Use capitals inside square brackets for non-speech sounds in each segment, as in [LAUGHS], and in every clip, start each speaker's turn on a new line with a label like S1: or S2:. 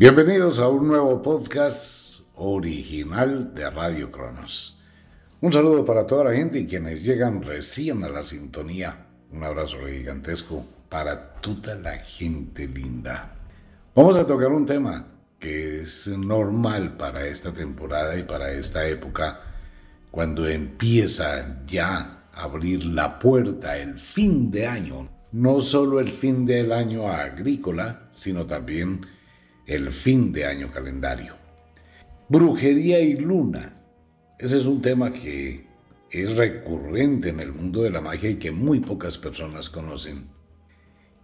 S1: Bienvenidos a un nuevo podcast original de Radio Cronos. Un saludo para toda la gente y quienes llegan recién a la sintonía. Un abrazo gigantesco para toda la gente linda. Vamos a tocar un tema que es normal para esta temporada y para esta época, cuando empieza ya a abrir la puerta el fin de año. No solo el fin del año agrícola, sino también el fin de año calendario. Brujería y luna. Ese es un tema que es recurrente en el mundo de la magia y que muy pocas personas conocen.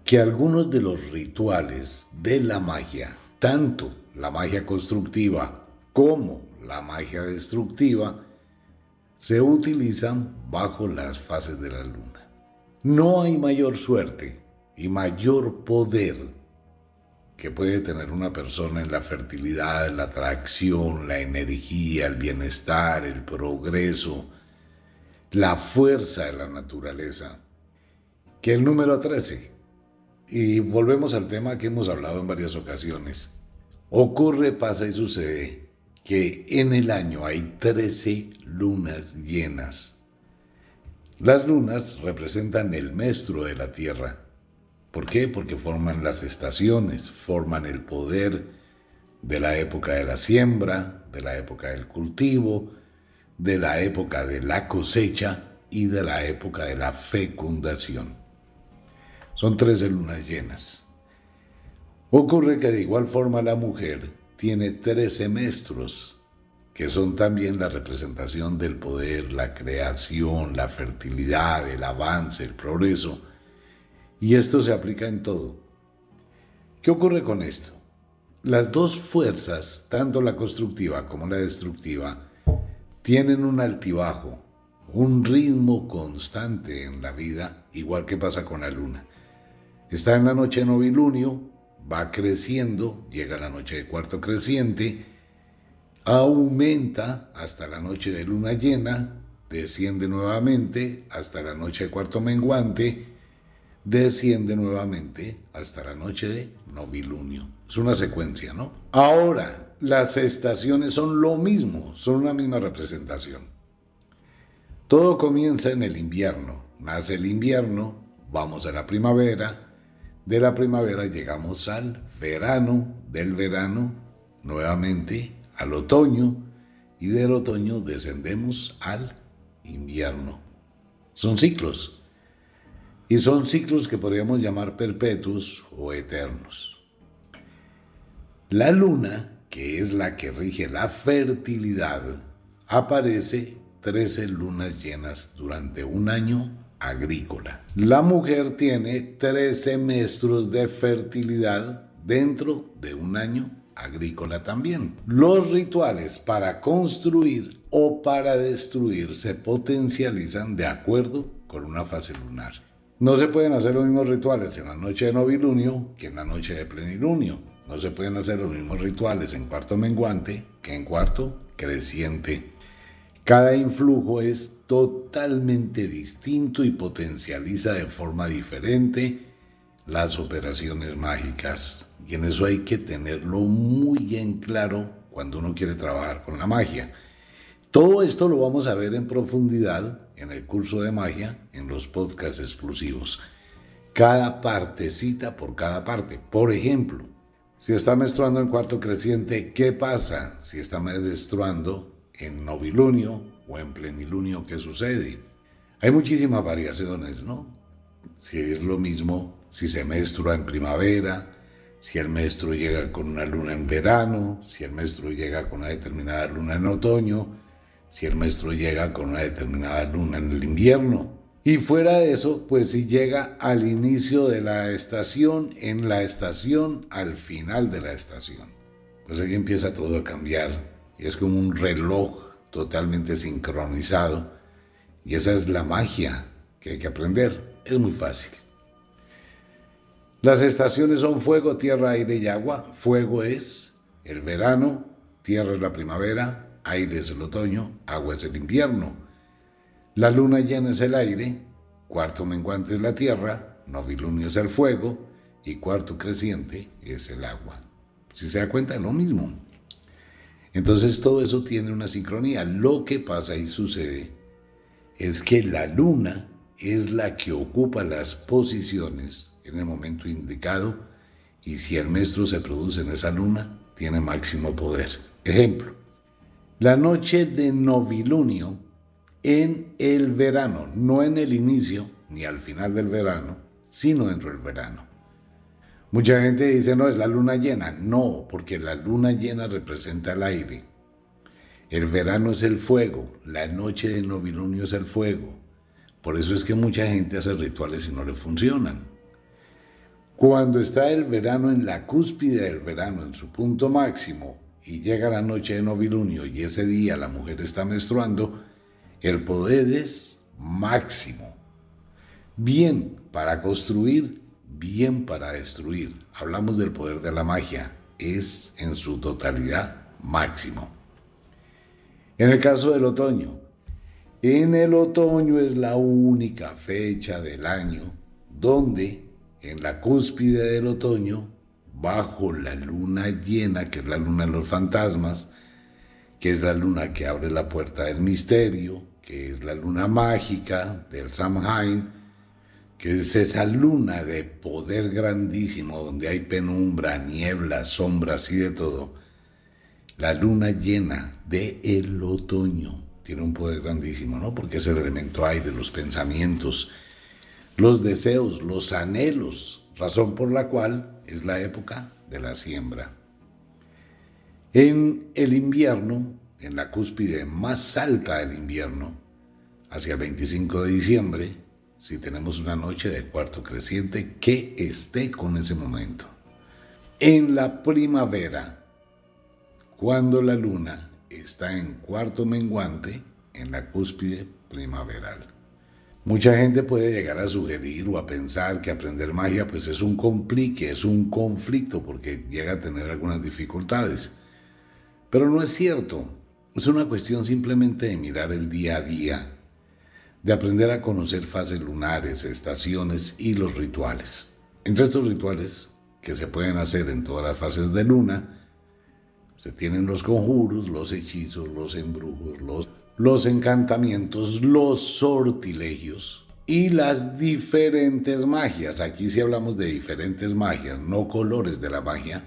S1: Que algunos de los rituales de la magia, tanto la magia constructiva como la magia destructiva, se utilizan bajo las fases de la luna. No hay mayor suerte y mayor poder que puede tener una persona en la fertilidad, la atracción, la energía, el bienestar, el progreso, la fuerza de la naturaleza, que el número 13. Y volvemos al tema que hemos hablado en varias ocasiones. Ocurre, pasa y sucede que en el año hay 13 lunas llenas. Las lunas representan el maestro de la Tierra ¿Por qué? Porque forman las estaciones, forman el poder de la época de la siembra, de la época del cultivo, de la época de la cosecha y de la época de la fecundación. Son 13 lunas llenas. Ocurre que de igual forma la mujer tiene 13 maestros, que son también la representación del poder, la creación, la fertilidad, el avance, el progreso, y esto se aplica en todo. ¿Qué ocurre con esto? Las dos fuerzas, tanto la constructiva como la destructiva, tienen un altibajo, un ritmo constante en la vida, igual que pasa con la luna. Está en la noche de novilunio, va creciendo, llega la noche de cuarto creciente, aumenta hasta la noche de luna llena, desciende nuevamente hasta la noche de cuarto menguante, desciende nuevamente hasta la noche de novilunio. Es una secuencia, ¿no? Ahora, las estaciones son lo mismo, son una misma representación. Todo comienza en el invierno. Nace el invierno, vamos a la primavera, de la primavera llegamos al verano, del verano nuevamente al otoño y del otoño descendemos al invierno. Son ciclos. Y son ciclos que podríamos llamar perpetuos o eternos. La luna, que es la que rige la fertilidad, aparece 13 lunas llenas durante un año agrícola. La mujer tiene 13 semestres de fertilidad dentro de un año agrícola también. Los rituales para construir o para destruir se potencializan de acuerdo con una fase lunar. No se pueden hacer los mismos rituales en la noche de novilunio que en la noche de plenilunio. No se pueden hacer los mismos rituales en cuarto menguante que en cuarto creciente. Cada influjo es totalmente distinto y potencializa de forma diferente las operaciones mágicas. Y en eso hay que tenerlo muy en claro cuando uno quiere trabajar con la magia. Todo esto lo vamos a ver en profundidad en el curso de magia, en los podcasts exclusivos. Cada partecita por cada parte. Por ejemplo, si está menstruando en cuarto creciente, ¿qué pasa si está menstruando en novilunio o en plenilunio? ¿Qué sucede? Hay muchísimas variaciones, ¿no? Si es lo mismo, si se menstrua en primavera, si el menstruo llega con una luna en verano, si el menstruo llega con una determinada luna en otoño, si el maestro llega con una determinada luna en el invierno. Y fuera de eso, pues si llega al inicio de la estación, en la estación, al final de la estación. Pues ahí empieza todo a cambiar. Y es como un reloj totalmente sincronizado. Y esa es la magia que hay que aprender. Es muy fácil. Las estaciones son fuego, tierra, aire y agua. Fuego es el verano, tierra es la primavera, aire es el otoño, agua es el invierno. La luna llena es el aire, cuarto menguante es la tierra, novilunio es el fuego y cuarto creciente es el agua. Si se da cuenta, lo mismo. Entonces todo eso tiene una sincronía. Lo que pasa y sucede es que la luna es la que ocupa las posiciones en el momento indicado y si el maestro se produce en esa luna, tiene máximo poder. Ejemplo, la noche de novilunio en el verano, no en el inicio ni al final del verano, sino dentro del verano. Mucha gente dice, no, es la luna llena. No, porque la luna llena representa el aire. El verano es el fuego, la noche de novilunio es el fuego. Por eso es que mucha gente hace rituales y no le funcionan. Cuando está el verano en la cúspide del verano, en su punto máximo, y llega la noche de novilunio y ese día la mujer está menstruando, el poder es máximo. Bien para construir, bien para destruir. Hablamos del poder de la magia, es en su totalidad máximo. En el caso del otoño, en el otoño es la única fecha del año donde en la cúspide del otoño, bajo la luna llena, que es la luna de los fantasmas, que es la luna que abre la puerta del misterio, que es la luna mágica del Samhain, que es esa luna de poder grandísimo donde hay penumbra, niebla, sombras y de todo. La luna llena de el otoño tiene un poder grandísimo, ¿no? Porque es el elemento aire, los pensamientos, los deseos, los anhelos, razón por la cual es la época de la siembra. En el invierno, en la cúspide más alta del invierno, hacia el 25 de diciembre, si tenemos una noche de cuarto creciente que esté con ese momento. En la primavera, cuando la luna está en cuarto menguante, en la cúspide primaveral. Mucha gente puede llegar a sugerir o a pensar que aprender magia pues es un complique, es un conflicto porque llega a tener algunas dificultades. Pero no es cierto. Es una cuestión simplemente de mirar el día a día de aprender a conocer fases lunares, estaciones y los rituales. Entre estos rituales que se pueden hacer en todas las fases de luna, se tienen los conjuros, los hechizos, los embrujos, los, los encantamientos, los sortilegios y las diferentes magias. Aquí sí hablamos de diferentes magias, no colores de la magia,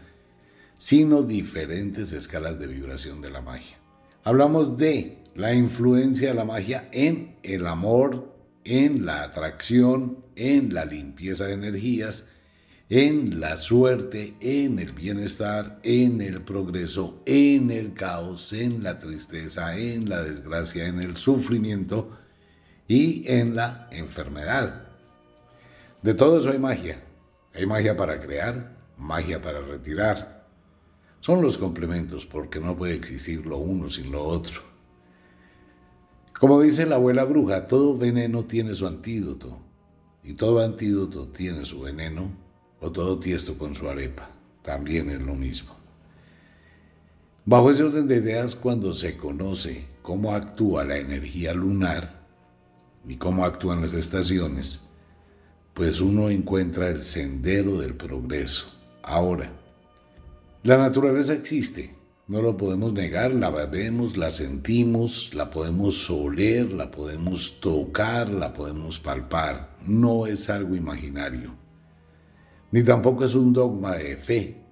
S1: sino diferentes escalas de vibración de la magia. Hablamos de la influencia de la magia en el amor, en la atracción, en la limpieza de energías, en la suerte, en el bienestar, en el progreso, en el caos, en la tristeza, en la desgracia, en el sufrimiento y en la enfermedad. De todo eso hay magia. Hay magia para crear, magia para retirar. Son los complementos porque no puede existir lo uno sin lo otro. Como dice la abuela bruja, todo veneno tiene su antídoto, y todo antídoto tiene su veneno, o todo tiesto con su arepa, también es lo mismo. Bajo ese orden de ideas, cuando se conoce cómo actúa la energía lunar y cómo actúan las estaciones, pues uno encuentra el sendero del progreso. Ahora, la naturaleza existe, no lo podemos negar, la vemos, la sentimos, la podemos oler, la podemos tocar, la podemos palpar. No es algo imaginario. Ni tampoco es un dogma de fe.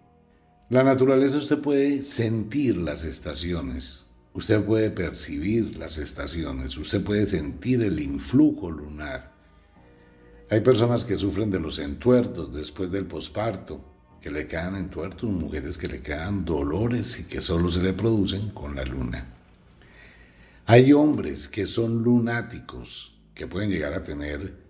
S1: La naturaleza usted puede sentir las estaciones, usted puede percibir las estaciones, usted puede sentir el influjo lunar. Hay personas que sufren de los entuertos después del posparto, que le quedan entuertos, mujeres que le quedan dolores y que solo se le producen con la luna. Hay hombres que son lunáticos, que pueden llegar a tener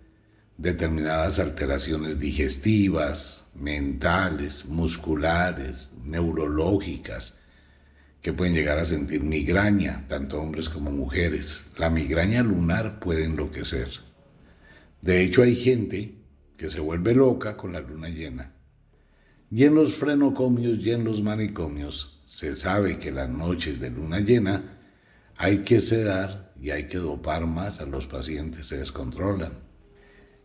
S1: determinadas alteraciones digestivas, mentales, musculares, neurológicas, que pueden llegar a sentir migraña, tanto hombres como mujeres. La migraña lunar puede enloquecer. De hecho, hay gente que se vuelve loca con la luna llena y en los frenocomios y en los manicomios se sabe que las noches de luna llena hay que sedar y hay que dopar más a los pacientes, se descontrolan.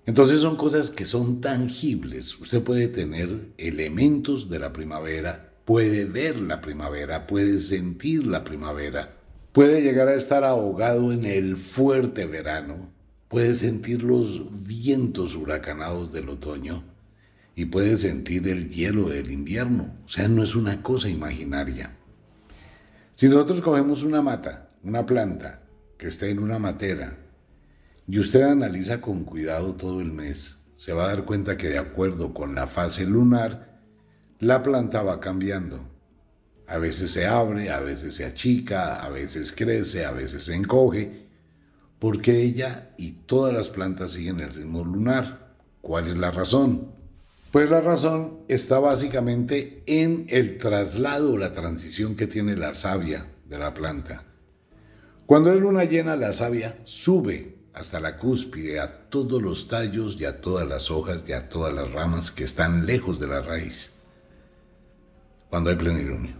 S1: Entonces son cosas que son tangibles. Usted puede tener elementos de la primavera puede ver la primavera, puede sentir la primavera, puede llegar a estar ahogado en el fuerte verano, puede sentir los vientos huracanados del otoño y puede sentir el hielo del invierno. O sea, no es una cosa imaginaria. Si nosotros cogemos una mata, una planta que esté en una matera, y usted analiza con cuidado todo el mes, se va a dar cuenta que de acuerdo con la fase lunar, la planta va cambiando. A veces se abre, a veces se achica, a veces crece, a veces se encoge, porque ella y todas las plantas siguen el ritmo lunar. ¿Cuál es la razón? Pues la razón está básicamente en el traslado o la transición que tiene la savia de la planta. Cuando es luna llena, la savia sube hasta la cúspide a todos los tallos y a todas las hojas y a todas las ramas que están lejos de la raíz. Cuando hay plenilunio.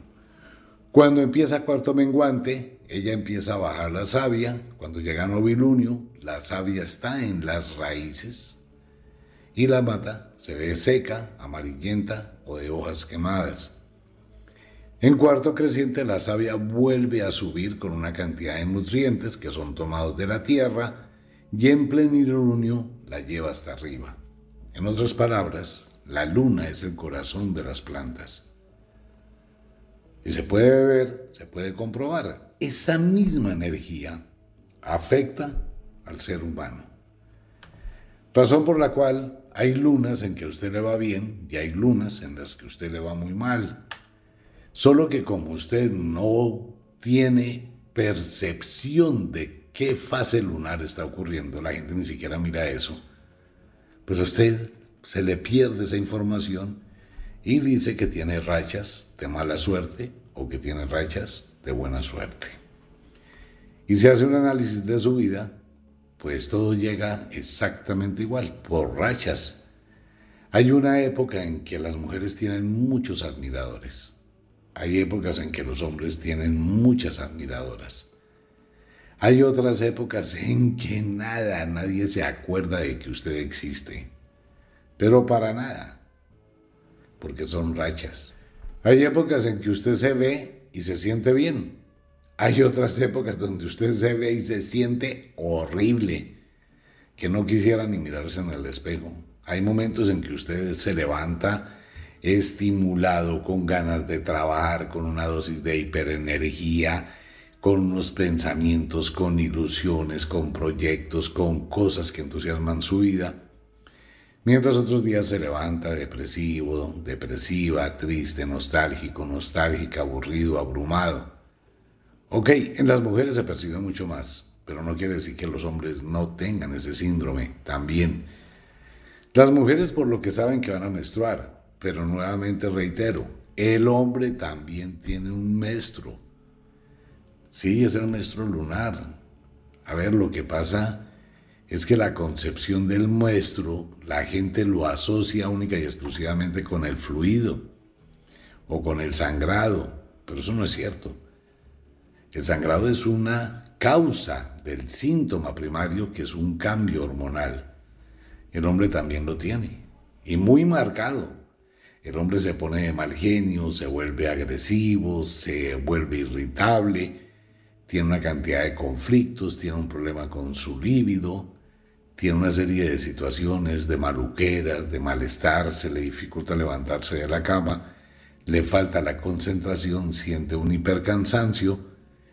S1: Cuando empieza cuarto menguante, ella empieza a bajar la savia. Cuando llega novilunio, la savia está en las raíces y la mata se ve seca, amarillenta o de hojas quemadas. En cuarto creciente la savia vuelve a subir con una cantidad de nutrientes que son tomados de la tierra y en plenilunio la lleva hasta arriba. En otras palabras, la luna es el corazón de las plantas. Y se puede ver, se puede comprobar, esa misma energía afecta al ser humano. Razón por la cual hay lunas en que usted le va bien y hay lunas en las que usted le va muy mal. Solo que como usted no tiene percepción de qué fase lunar está ocurriendo, la gente ni siquiera mira eso, pues a usted se le pierde esa información y dice que tiene rachas de mala suerte o que tiene rachas de buena suerte. Y se hace un análisis de su vida pues todo llega exactamente igual, por rachas. Hay una época en que las mujeres tienen muchos admiradores. Hay épocas en que los hombres tienen muchas admiradoras. Hay otras épocas en que nada, nadie se acuerda de que usted existe. Pero para nada, porque son rachas. Hay épocas en que usted se ve y se siente bien. Hay otras épocas donde usted se ve y se siente horrible, que no quisiera ni mirarse en el espejo. Hay momentos en que usted se levanta estimulado, con ganas de trabajar, con una dosis de hiperenergía, con unos pensamientos, con ilusiones, con proyectos, con cosas que entusiasman su vida. Mientras otros días se levanta depresivo, depresiva, triste, nostálgico, nostálgica, aburrido, abrumado. Ok, en las mujeres se percibe mucho más, pero no quiere decir que los hombres no tengan ese síndrome también. Las mujeres por lo que saben que van a menstruar, pero nuevamente reitero, el hombre también tiene un menstruo. Sí, es el menstruo lunar. A ver, lo que pasa es que la concepción del menstruo, la gente lo asocia única y exclusivamente con el fluido o con el sangrado, pero eso no es cierto. El sangrado es una causa del síntoma primario que es un cambio hormonal. El hombre también lo tiene y muy marcado. El hombre se pone de mal genio, se vuelve agresivo, se vuelve irritable, tiene una cantidad de conflictos, tiene un problema con su líbido, tiene una serie de situaciones de maluqueras, de malestar, se le dificulta levantarse de la cama, le falta la concentración, siente un hipercansancio,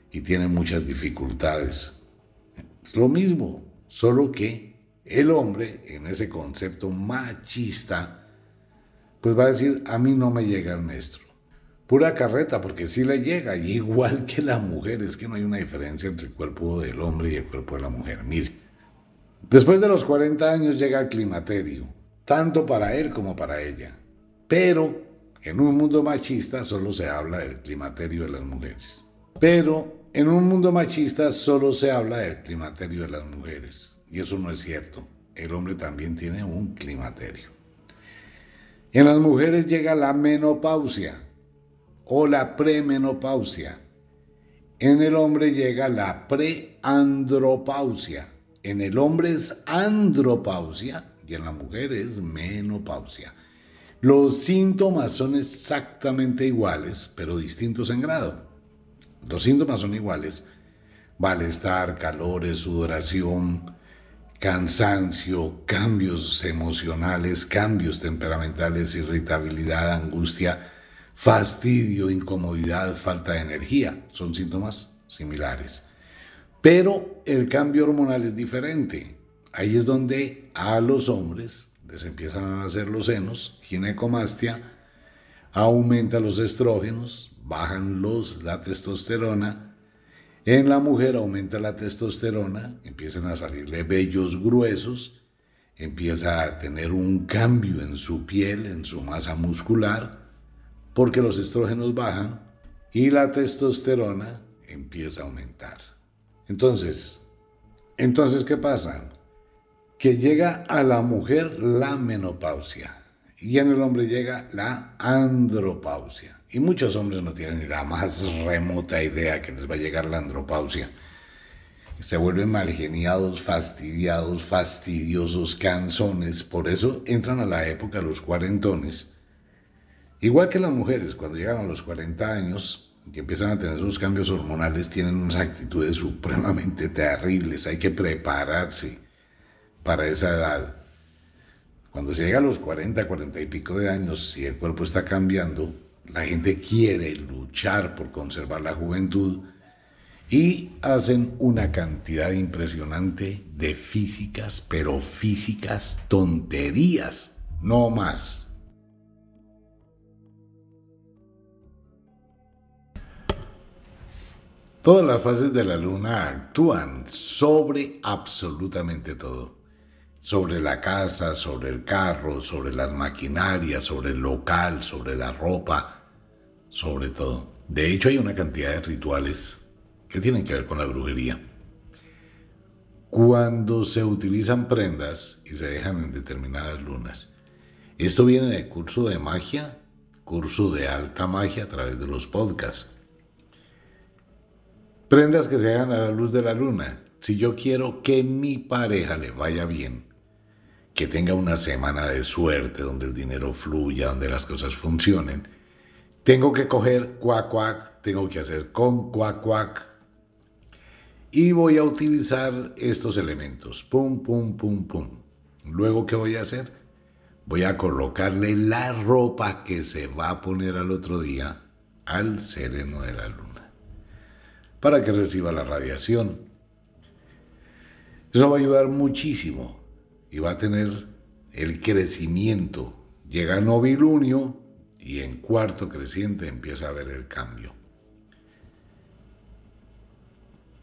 S1: y tiene muchas dificultades. Es lo mismo, solo que el hombre, en ese concepto machista, pues va a decir, a mí no me llega el maestro. Pura carreta, porque sí le llega, [LAUGHS] igual que la mujer, es que no hay una diferencia entre el cuerpo del hombre y el cuerpo de la mujer. Mire, después de los 40 años llega el climaterio, tanto para él como para ella. Pero en un mundo machista solo se habla del climaterio de las mujeres. Pero en un mundo machista solo se habla del climaterio de las mujeres, y eso no es cierto. El hombre también tiene un climaterio. En las mujeres llega la menopausia o la premenopausia. En el hombre llega la preandropausia. En el hombre es andropausia y en la mujer es menopausia. Los síntomas son exactamente iguales, pero distintos en grado. Los síntomas son iguales. Malestar, calores, sudoración, cansancio, cambios emocionales, cambios temperamentales, irritabilidad, angustia, fastidio, incomodidad, falta de energía. Son síntomas similares. Pero el cambio hormonal es diferente. Ahí es donde a los hombres les empiezan a nacer los senos, ginecomastia, aumenta los estrógenos, bajan los, la testosterona. En la mujer aumenta la testosterona, empiezan a salirle vellos gruesos, empieza a tener un cambio en su piel, en su masa muscular, porque los estrógenos bajan y la testosterona empieza a aumentar. Entonces, entonces ¿qué pasa? que llega a la mujer la menopausia y en el hombre llega la andropausia. Y muchos hombres no tienen ni la más remota idea que les va a llegar la andropausia. Se vuelven malgeniados, fastidiados, fastidiosos, canzones. Por eso entran a la época los cuarentones. Igual que las mujeres, cuando llegan a los 40 años, y empiezan a tener sus cambios hormonales, tienen unas actitudes supremamente terribles. Hay que prepararse para esa edad. Cuando se llega a los 40, 40 y pico de años, si el cuerpo está cambiando, la gente quiere luchar por conservar la juventud y hacen una cantidad impresionante de físicas, pero físicas tonterías, no más. Todas las fases de la luna actúan sobre absolutamente todo sobre la casa, sobre el carro, sobre las maquinarias, sobre el local, sobre la ropa, sobre todo. De hecho, hay una cantidad de rituales que tienen que ver con la brujería. Cuando se utilizan prendas y se dejan en determinadas lunas. Esto viene del curso de magia, curso de alta magia a través de los podcasts. Prendas que se dejan a la luz de la luna. Si yo quiero que mi pareja le vaya bien, que tenga una semana de suerte, donde el dinero fluya, donde las cosas funcionen, tengo que coger cuac cuac, tengo que hacer con cuac cuac, y voy a utilizar estos elementos, pum, pum, pum, pum. Luego, ¿qué voy a hacer? Voy a colocarle la ropa que se va a poner al otro día al sereno de la luna, para que reciba la radiación. Eso va a ayudar muchísimo y va a tener el crecimiento. Llega a novilunio y en cuarto creciente empieza a ver el cambio.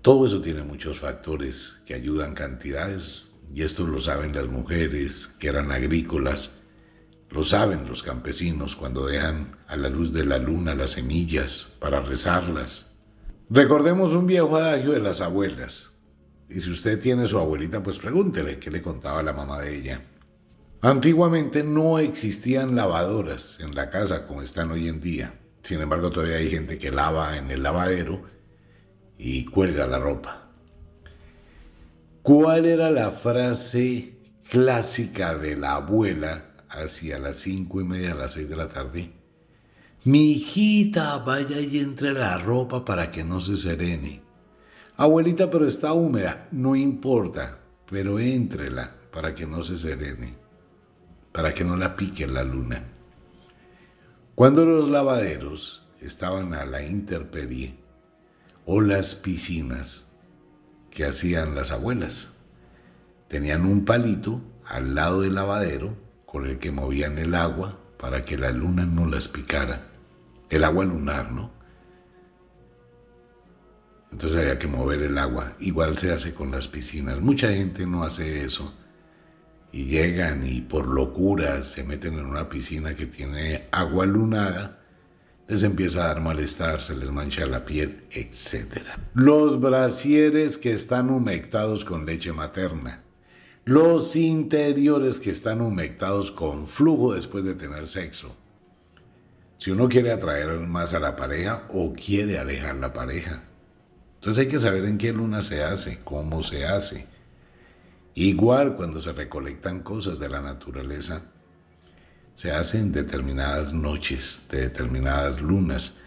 S1: Todo eso tiene muchos factores que ayudan cantidades y esto lo saben las mujeres que eran agrícolas, lo saben los campesinos cuando dejan a la luz de la luna las semillas para rezarlas. Recordemos un viejo adagio de las abuelas. Y si usted tiene su abuelita, pues pregúntele qué le contaba la mamá de ella. Antiguamente no existían lavadoras en la casa como están hoy en día. Sin embargo, todavía hay gente que lava en el lavadero y cuelga la ropa. ¿Cuál era la frase clásica de la abuela hacia las cinco y media, a las seis de la tarde? Mi hijita, vaya y entre la ropa para que no se serene. Abuelita, pero está húmeda. No importa, pero éntrela para que no se serene, para que no la pique la luna. Cuando los lavaderos estaban a la intemperie o las piscinas que hacían las abuelas, tenían un palito al lado del lavadero con el que movían el agua para que la luna no las picara. El agua lunar, ¿no? Entonces había que mover el agua. Igual se hace con las piscinas. Mucha gente no hace eso. Y llegan y por locura se meten en una piscina que tiene agua lunada. Les empieza a dar malestar, se les mancha la piel, etc. Los brasieres que están humectados con leche materna. Los interiores que están humectados con flujo después de tener sexo. Si uno quiere atraer más a la pareja o quiere alejar la pareja. Entonces hay que saber en qué luna se hace, cómo se hace. Igual cuando se recolectan cosas de la naturaleza, se hace en determinadas noches, de determinadas lunas.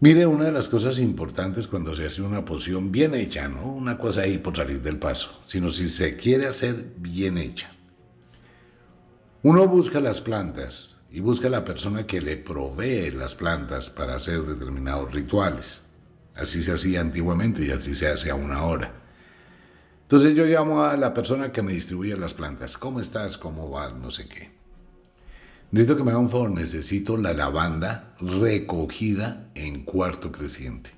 S1: Mire, una de las cosas importantes cuando se hace una poción bien hecha, no una cosa ahí por salir del paso, sino si se quiere hacer bien hecha. Uno busca las plantas y busca la persona que le provee las plantas para hacer determinados rituales. Así se hacía antiguamente y así se hace aún ahora. Entonces yo llamo a la persona que me distribuye las plantas. ¿Cómo estás? ¿Cómo vas? No sé qué. Necesito que me haga un favor. Necesito la lavanda recogida en cuarto creciente.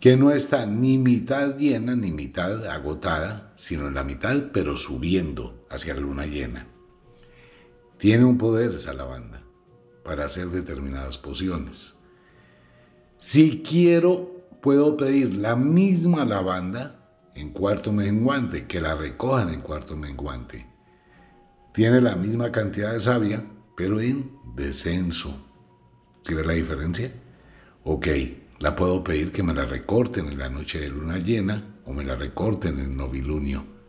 S1: Que no está ni mitad llena ni mitad agotada, sino en la mitad, pero subiendo hacia la luna llena. Tiene un poder esa lavanda para hacer determinadas pociones. Si quiero, puedo pedir la misma lavanda en cuarto menguante, que la recojan en cuarto menguante. Tiene la misma cantidad de savia, pero en descenso. ¿Sí ves la diferencia? Ok, la puedo pedir que me la recorten en la noche de luna llena o me la recorten en novilunio.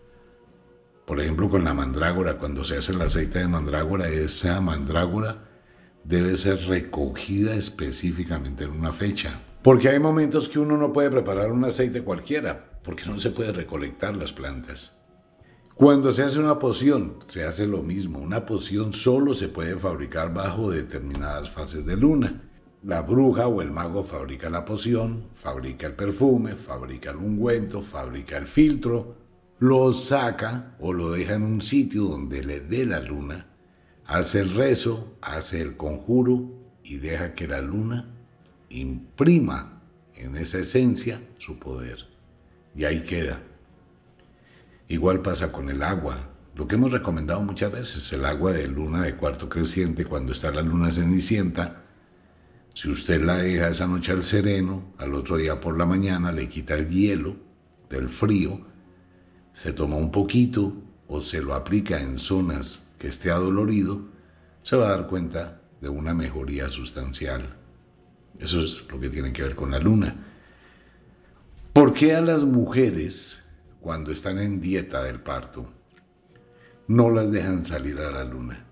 S1: Por ejemplo, con la mandrágora, cuando se hace el aceite de mandrágora, esa mandrágora debe ser recogida específicamente en una fecha. Porque hay momentos que uno no puede preparar un aceite cualquiera, porque no se puede recolectar las plantas. Cuando se hace una poción, se hace lo mismo. Una poción solo se puede fabricar bajo determinadas fases de luna. La bruja o el mago fabrica la poción, fabrica el perfume, fabrica el ungüento, fabrica el filtro, lo saca o lo deja en un sitio donde le dé la luna, hace el rezo, hace el conjuro y deja que la luna imprima en esa esencia su poder y ahí queda. Igual pasa con el agua. Lo que hemos recomendado muchas veces, el agua de luna de cuarto creciente, cuando está la luna cenicienta, si usted la deja esa noche al sereno, al otro día por la mañana le quita el hielo del frío, se toma un poquito o se lo aplica en zonas que esté adolorido, se va a dar cuenta de una mejoría sustancial. Eso es lo que tiene que ver con la luna. ¿Por qué a las mujeres, cuando están en dieta del parto, no las dejan salir a la luna?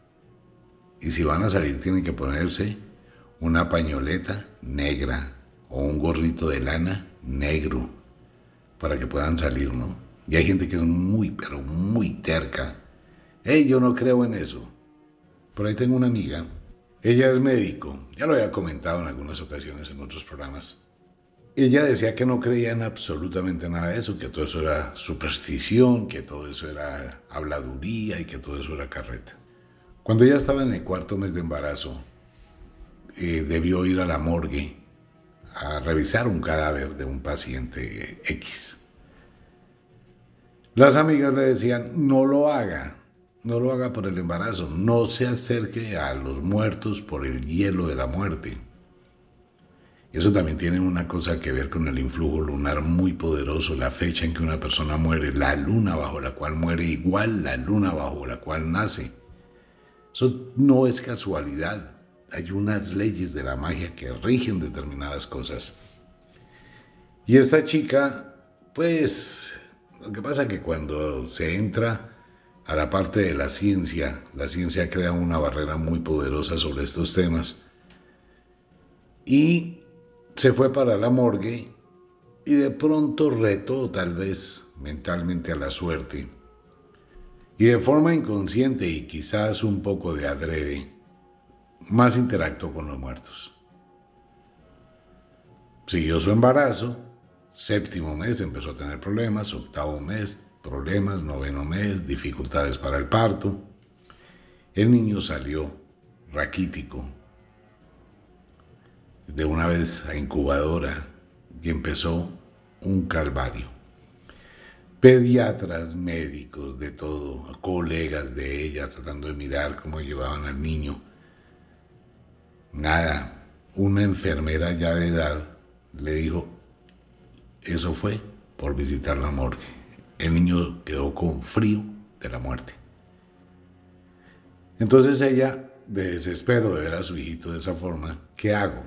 S1: Y si van a salir tienen que ponerse una pañoleta negra o un gorrito de lana negro para que puedan salir, ¿no? Y hay gente que es muy, pero muy terca. Hey, yo no creo en eso. Por ahí tengo una amiga. Ella es médico. Ya lo había comentado en algunas ocasiones en otros programas. Ella decía que no creía en absolutamente nada de eso, que todo eso era superstición, que todo eso era habladuría y que todo eso era carreta. Cuando ella estaba en el cuarto mes de embarazo, eh, debió ir a la morgue a revisar un cadáver de un paciente X. Las amigas le decían, no lo haga, no lo haga por el embarazo, no se acerque a los muertos por el hielo de la muerte. Eso también tiene una cosa que ver con el influjo lunar muy poderoso, la fecha en que una persona muere, la luna bajo la cual muere, igual la luna bajo la cual nace. Eso no es casualidad. Hay unas leyes de la magia que rigen determinadas cosas. Y esta chica, pues, lo que pasa es que cuando se entra a la parte de la ciencia, la ciencia crea una barrera muy poderosa sobre estos temas. Y se fue para la morgue y de pronto retó tal vez mentalmente a la suerte. Y de forma inconsciente y quizás un poco de adrede, más interactuó con los muertos. Siguió su embarazo, séptimo mes empezó a tener problemas, octavo mes problemas, noveno mes dificultades para el parto. El niño salió raquítico, de una vez a incubadora y empezó un calvario. Pediatras, médicos, de todo, colegas de ella tratando de mirar cómo llevaban al niño. Nada, una enfermera ya de edad le dijo, eso fue por visitar la morgue. El niño quedó con frío de la muerte. Entonces ella, de desespero de ver a su hijito de esa forma, ¿qué hago?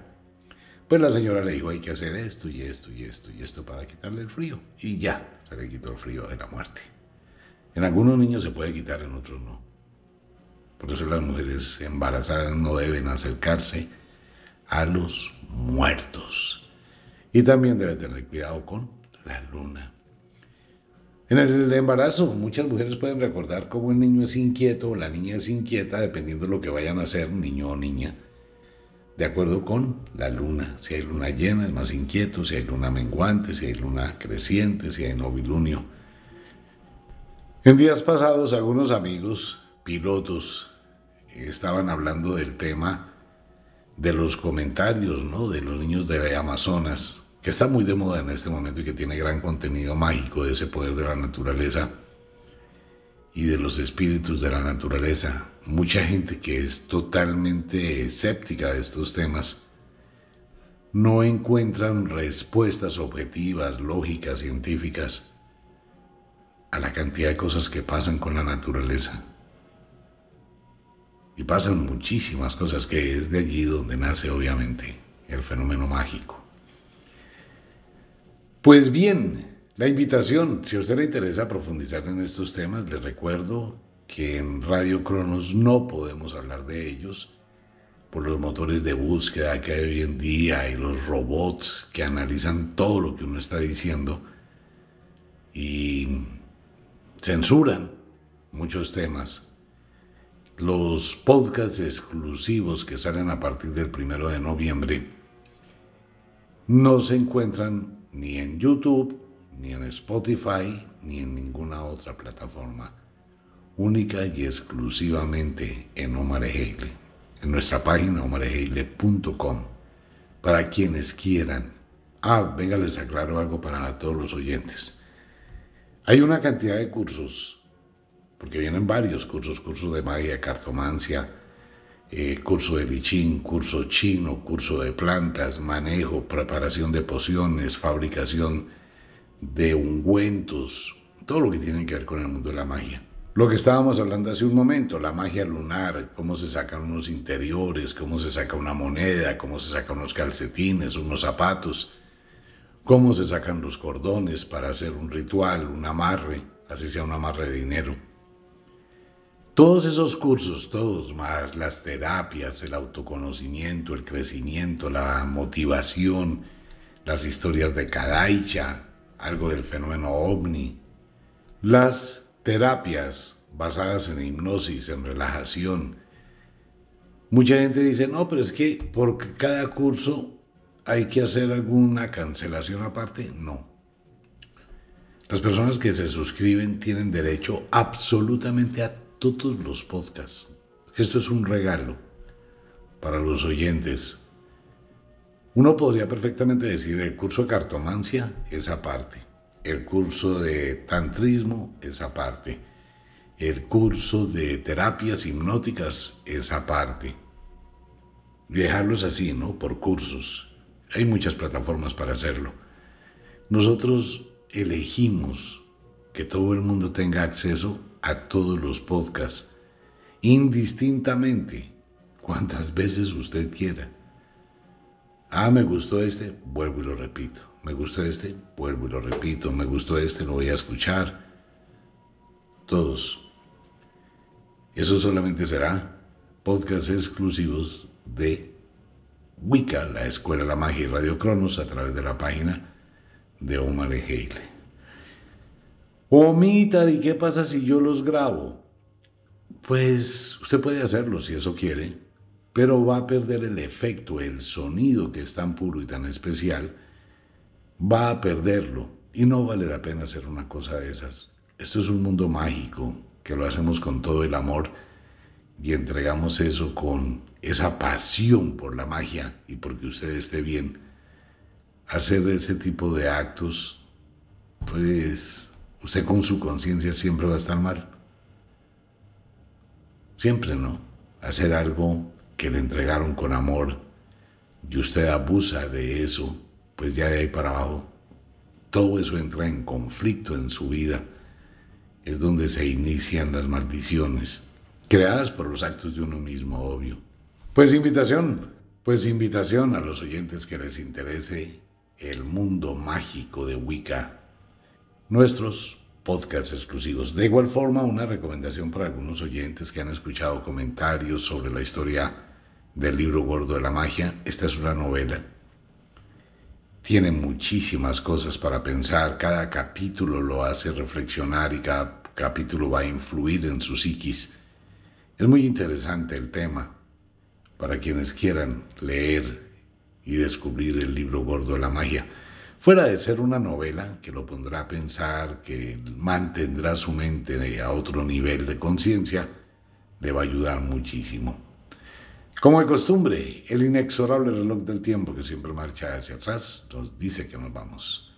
S1: Pues la señora le dijo, hay que hacer esto y esto y esto y esto para quitarle el frío. Y ya, se le quitó el frío de la muerte. En algunos niños se puede quitar, en otros no. Por eso las mujeres embarazadas no deben acercarse a los muertos. Y también debe tener cuidado con la luna. En el embarazo, muchas mujeres pueden recordar cómo el niño es inquieto o la niña es inquieta, dependiendo de lo que vayan a hacer, niño o niña, de acuerdo con la luna. Si hay luna llena, es más inquieto, si hay luna menguante, si hay luna creciente, si hay novilunio. En días pasados, algunos amigos pilotos estaban hablando del tema de los comentarios, ¿no? De los niños de Amazonas que está muy de moda en este momento y que tiene gran contenido mágico de ese poder de la naturaleza y de los espíritus de la naturaleza. Mucha gente que es totalmente escéptica de estos temas no encuentran respuestas objetivas, lógicas, científicas a la cantidad de cosas que pasan con la naturaleza. Y pasan muchísimas cosas que es de allí donde nace obviamente el fenómeno mágico. Pues bien, la invitación, si a usted le interesa profundizar en estos temas, le recuerdo que en Radio Cronos no podemos hablar de ellos por los motores de búsqueda que hay hoy en día y los robots que analizan todo lo que uno está diciendo y censuran muchos temas. Los podcasts exclusivos que salen a partir del primero de noviembre no se encuentran ni en YouTube, ni en Spotify, ni en ninguna otra plataforma. Única y exclusivamente en Omar en nuestra página omarejeile.com, para quienes quieran. Ah, venga, les aclaro algo para todos los oyentes. Hay una cantidad de cursos, porque vienen varios cursos, cursos de magia, cartomancia, eh, curso de lichín, curso chino, curso de plantas, manejo, preparación de pociones, fabricación de ungüentos, todo lo que tiene que ver con el mundo de la magia. Lo que estábamos hablando hace un momento, la magia lunar, cómo se sacan unos interiores, cómo se saca una moneda, cómo se sacan unos calcetines, unos zapatos, cómo se sacan los cordones para hacer un ritual, un amarre, así sea un amarre de dinero todos esos cursos, todos más las terapias, el autoconocimiento, el crecimiento, la motivación, las historias de Kadaicha, algo del fenómeno ovni, las terapias basadas en hipnosis, en relajación. Mucha gente dice, no, pero es que por cada curso hay que hacer alguna cancelación aparte. No. Las personas que se suscriben tienen derecho absolutamente a todos los podcasts. Esto es un regalo para los oyentes. Uno podría perfectamente decir el curso de cartomancia es aparte, el curso de tantrismo es aparte, el curso de terapias hipnóticas es aparte. Dejarlos así, ¿no? Por cursos. Hay muchas plataformas para hacerlo. Nosotros elegimos que todo el mundo tenga acceso a todos los podcasts, indistintamente, cuantas veces usted quiera. Ah, me gustó este, vuelvo y lo repito. Me gustó este, vuelvo y lo repito. Me gustó este, lo voy a escuchar. Todos. Eso solamente será podcasts exclusivos de Wicca, la Escuela de la Magia y Radio Cronos, a través de la página de Omar Heile. Omitar, ¿y qué pasa si yo los grabo? Pues usted puede hacerlo si eso quiere, pero va a perder el efecto, el sonido que es tan puro y tan especial, va a perderlo y no vale la pena hacer una cosa de esas. Esto es un mundo mágico que lo hacemos con todo el amor y entregamos eso con esa pasión por la magia y porque usted esté bien. Hacer ese tipo de actos, pues usted con su conciencia siempre va a estar mal. Siempre, ¿no? Hacer algo que le entregaron con amor y usted abusa de eso, pues ya de ahí para abajo, todo eso entra en conflicto en su vida. Es donde se inician las maldiciones, creadas por los actos de uno mismo, obvio. Pues invitación, pues invitación a los oyentes que les interese el mundo mágico de Wicca nuestros podcasts exclusivos. De igual forma, una recomendación para algunos oyentes que han escuchado comentarios sobre la historia del libro gordo de la magia. Esta es una novela. Tiene muchísimas cosas para pensar. Cada capítulo lo hace reflexionar y cada capítulo va a influir en su psiquis. Es muy interesante el tema para quienes quieran leer y descubrir el libro gordo de la magia. Fuera de ser una novela que lo pondrá a pensar, que mantendrá su mente a otro nivel de conciencia, le va a ayudar muchísimo. Como de costumbre, el inexorable reloj del tiempo que siempre marcha hacia atrás nos dice que nos vamos.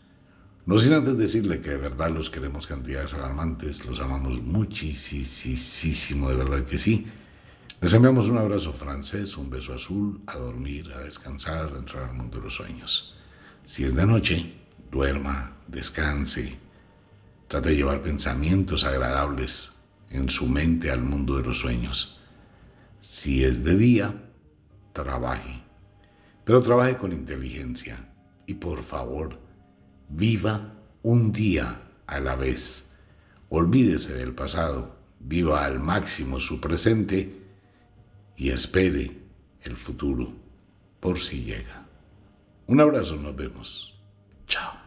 S1: No sin antes decirle que de verdad los queremos cantidades alarmantes, los amamos muchísimo, de verdad que sí. Les enviamos un abrazo francés, un beso azul, a dormir, a descansar, a entrar al mundo de los sueños. Si es de noche, duerma, descanse, trate de llevar pensamientos agradables en su mente al mundo de los sueños. Si es de día, trabaje, pero trabaje con inteligencia y por favor, viva un día a la vez. Olvídese del pasado, viva al máximo su presente y espere el futuro por si llega. Un abrazo, nos vemos. Chao.